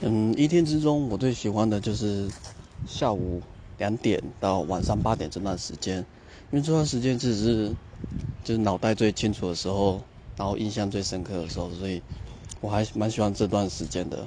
嗯一天之中我最喜欢的就是下午两点到晚上八点这段时间。因为这段时间只是就是脑袋最清楚的时候然后印象最深刻的时候所以我还蛮喜欢这段时间的。